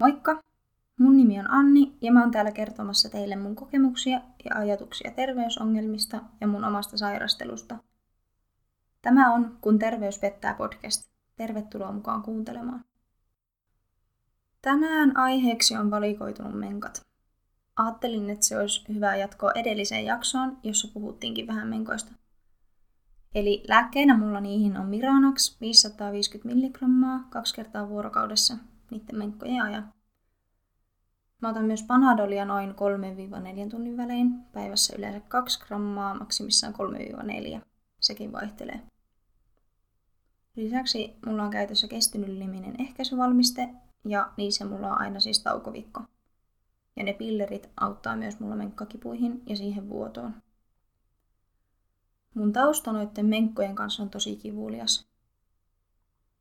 Moikka! Mun nimi on Anni ja mä oon täällä kertomassa teille mun kokemuksia ja ajatuksia terveysongelmista ja mun omasta sairastelusta. Tämä on Kun terveys pettää podcast. Tervetuloa mukaan kuuntelemaan. Tänään aiheeksi on valikoitunut menkat. Ajattelin, että se olisi hyvä jatkoa edelliseen jaksoon, jossa puhuttiinkin vähän menkoista. Eli lääkkeinä mulla niihin on Miranax 550 mg kaksi kertaa vuorokaudessa niiden menkkojen ajan. Mä otan myös Panadolia noin 3-4 tunnin välein, päivässä yleensä 2 grammaa, maksimissaan 3-4. Sekin vaihtelee. Lisäksi mulla on käytössä kestynyliminen ehkäisyvalmiste ja niissä mulla on aina siis taukovikko. Ja ne pillerit auttaa myös mulla menkkakipuihin ja siihen vuotoon. Mun tausta noiden menkkojen kanssa on tosi kivulias.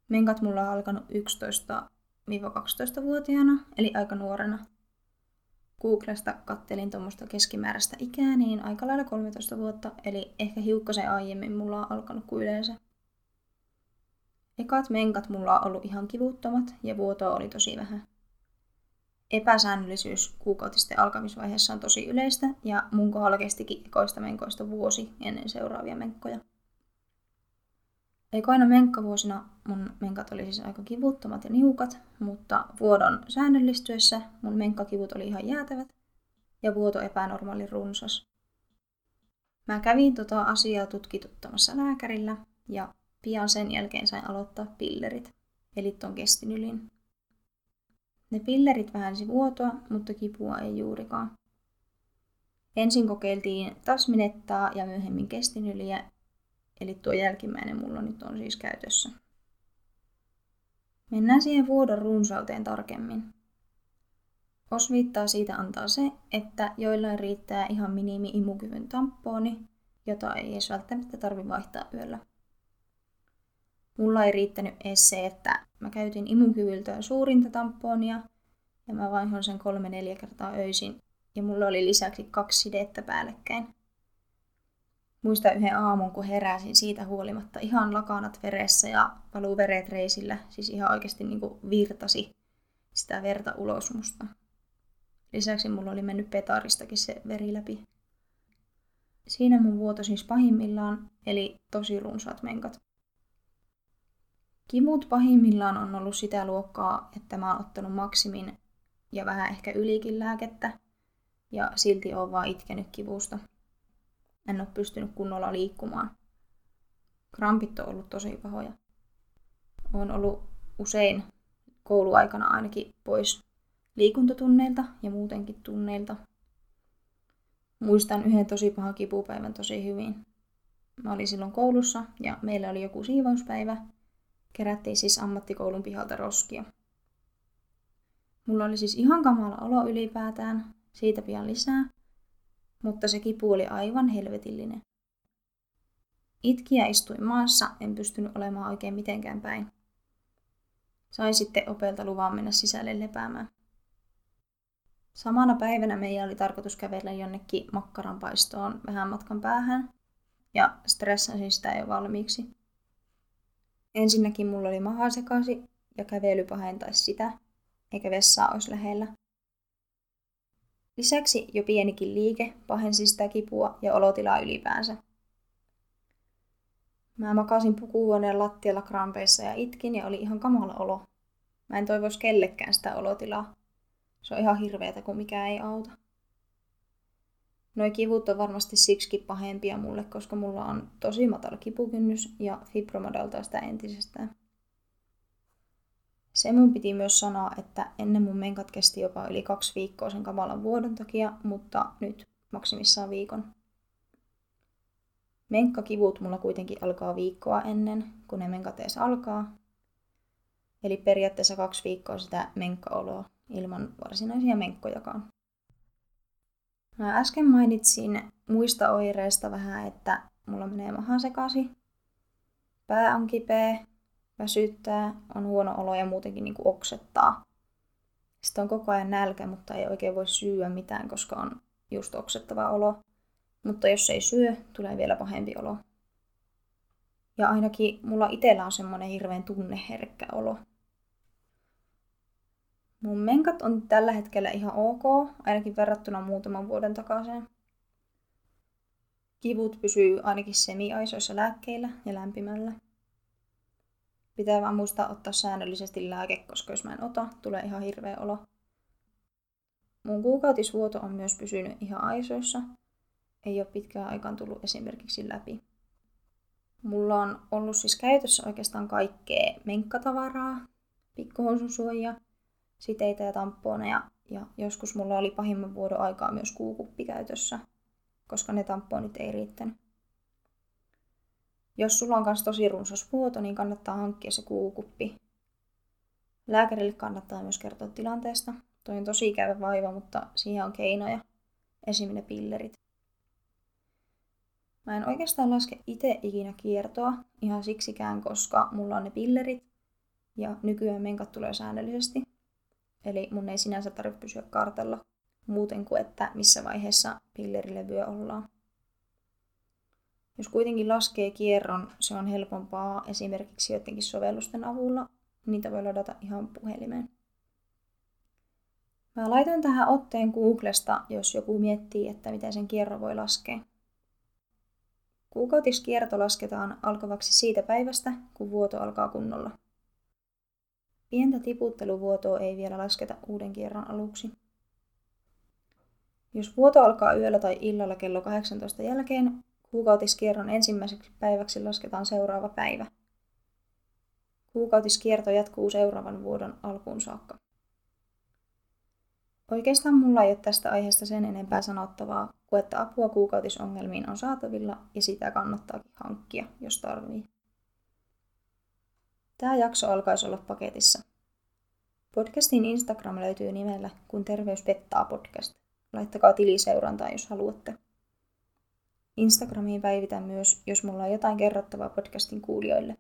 Menkat mulla on alkanut 11-12-vuotiaana, eli aika nuorena. Googlesta kattelin tuommoista keskimääräistä ikää, niin aika lailla 13 vuotta, eli ehkä hiukkasen aiemmin mulla on alkanut kuin yleensä. Ekat menkat mulla on ollut ihan kivuttomat ja vuotoa oli tosi vähän. Epäsäännöllisyys kuukautisten alkamisvaiheessa on tosi yleistä ja mun kohdalla kestikin ekoista menkoista vuosi ennen seuraavia menkkoja. Ekoina menkkavuosina mun menkat oli siis aika kivuttomat ja niukat, mutta vuodon säännöllistyessä mun menkkakivut oli ihan jäätävät ja vuoto epänormaali runsas. Mä kävin tota asiaa tutkituttamassa lääkärillä ja pian sen jälkeen sain aloittaa pillerit, eli ton kestinylin. Ne pillerit vähensi vuotoa, mutta kipua ei juurikaan. Ensin kokeiltiin tasminettaa ja myöhemmin kestinyliä, eli tuo jälkimmäinen mulla nyt on siis käytössä. Mennään siihen vuodon runsauteen tarkemmin. Osviittaa siitä antaa se, että joillain riittää ihan minimi imukyvyn tamponi, jota ei edes välttämättä tarvi vaihtaa yöllä. Mulla ei riittänyt edes se, että mä käytin imukyvyltään suurinta tamponia ja mä vaihoin sen kolme neljä kertaa öisin ja mulla oli lisäksi kaksi sidettä päällekkäin. Muistan yhden aamun, kun heräsin siitä huolimatta ihan lakanat veressä ja valuu veret reisillä, siis ihan oikeasti niin kuin virtasi sitä verta ulos musta. Lisäksi mulla oli mennyt petaristakin se veri läpi. Siinä mun vuoto siis pahimmillaan, eli tosi runsaat menkat. Kivut pahimmillaan on ollut sitä luokkaa, että mä oon ottanut maksimin ja vähän ehkä ylikin lääkettä, ja silti oon vaan itkenyt kivusta. En ole pystynyt kunnolla liikkumaan. Krampit on ollut tosi pahoja. Olen ollut usein kouluaikana ainakin pois liikuntatunneilta ja muutenkin tunneilta. Muistan yhden tosi pahan kipupäivän tosi hyvin. Mä olin silloin koulussa ja meillä oli joku siivouspäivä Kerättiin siis ammattikoulun pihalta roskia. Mulla oli siis ihan kamala olo ylipäätään, siitä pian lisää, mutta se kipu oli aivan helvetillinen. Itkiä istuin maassa, en pystynyt olemaan oikein mitenkään päin. Sain sitten opelta luvan mennä sisälle lepäämään. Samana päivänä meidän oli tarkoitus kävellä jonnekin makkaranpaistoon vähän matkan päähän, ja stressasin sitä jo valmiiksi. Ensinnäkin mulla oli maha sekasi ja kävely pahentaisi sitä, eikä vessaa olisi lähellä. Lisäksi jo pienikin liike pahensi sitä kipua ja olotilaa ylipäänsä. Mä makasin pukuhuoneen lattialla krampeissa ja itkin ja oli ihan kamala olo. Mä en toivoisi kellekään sitä olotilaa. Se on ihan hirveetä, kun mikä ei auta. Noi kivut on varmasti siksi pahempia mulle, koska mulla on tosi matala kipukynnys ja fibromadaltaa sitä entisestään. Se mun piti myös sanoa, että ennen mun menkat kesti jopa yli kaksi viikkoa sen kamalan vuodon takia, mutta nyt maksimissaan viikon. Menkkakivut mulla kuitenkin alkaa viikkoa ennen, kun ne menkat edes alkaa. Eli periaatteessa kaksi viikkoa sitä menkkaoloa ilman varsinaisia menkkojakaan. Mä äsken mainitsin muista oireista vähän, että mulla menee maha sekasi, pää on kipeä, väsyttää, on huono olo ja muutenkin niin kuin oksettaa. Sitten on koko ajan nälkä, mutta ei oikein voi syyä mitään, koska on just oksettava olo. Mutta jos ei syö, tulee vielä pahempi olo. Ja ainakin mulla itsellä on semmoinen hirveän tunneherkkä olo. Mun menkat on tällä hetkellä ihan ok, ainakin verrattuna muutaman vuoden takaisin. Kivut pysyy ainakin semiaisoissa lääkkeillä ja lämpimällä. Pitää vaan muistaa ottaa säännöllisesti lääke, koska jos mä en ota, tulee ihan hirveä olo. Mun kuukautisvuoto on myös pysynyt ihan aisoissa. Ei ole pitkään aikaan tullut esimerkiksi läpi. Mulla on ollut siis käytössä oikeastaan kaikkea menkkatavaraa, pikkuhoususuojia, siteitä ja tamponeja. Ja joskus mulla oli pahimman vuodon aikaa myös kuukuppi käytössä, koska ne tamponit ei riittänyt. Jos sulla on myös tosi runsas vuoto, niin kannattaa hankkia se kuukuppi. Lääkärille kannattaa myös kertoa tilanteesta. Toi on tosi ikävä vaiva, mutta siihen on keinoja. Esimerkiksi pillerit. Mä en oikeastaan laske itse ikinä kiertoa ihan siksikään, koska mulla on ne pillerit ja nykyään menkat tulee säännöllisesti. Eli mun ei sinänsä tarvitse pysyä kartalla muuten kuin, että missä vaiheessa pillerilevyä ollaan. Jos kuitenkin laskee kierron, se on helpompaa esimerkiksi joidenkin sovellusten avulla. Niitä voi ladata ihan puhelimeen. Mä laitoin tähän otteen Googlesta, jos joku miettii, että miten sen kierro voi laskea. Kuukautiskierto lasketaan alkavaksi siitä päivästä, kun vuoto alkaa kunnolla. Pientä tiputteluvuotoa ei vielä lasketa uuden kierron aluksi. Jos vuoto alkaa yöllä tai illalla kello 18 jälkeen, kuukautiskierron ensimmäiseksi päiväksi lasketaan seuraava päivä. Kuukautiskierto jatkuu seuraavan vuodon alkuun saakka. Oikeastaan mulla ei ole tästä aiheesta sen enempää sanottavaa, kuin että apua kuukautisongelmiin on saatavilla ja sitä kannattaakin hankkia, jos tarvii. Tämä jakso alkaisi olla paketissa. Podcastin Instagram löytyy nimellä Kun terveys pettaa podcast. Laittakaa tiliseurantaa, jos haluatte. Instagramiin päivitän myös, jos mulla on jotain kerrottavaa podcastin kuulijoille.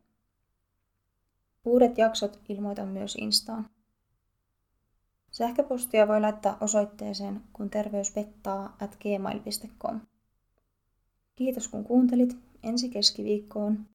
Uudet jaksot ilmoitan myös Instaan. Sähköpostia voi laittaa osoitteeseen kun terveys pettaa at gmail.com. Kiitos kun kuuntelit. Ensi keskiviikkoon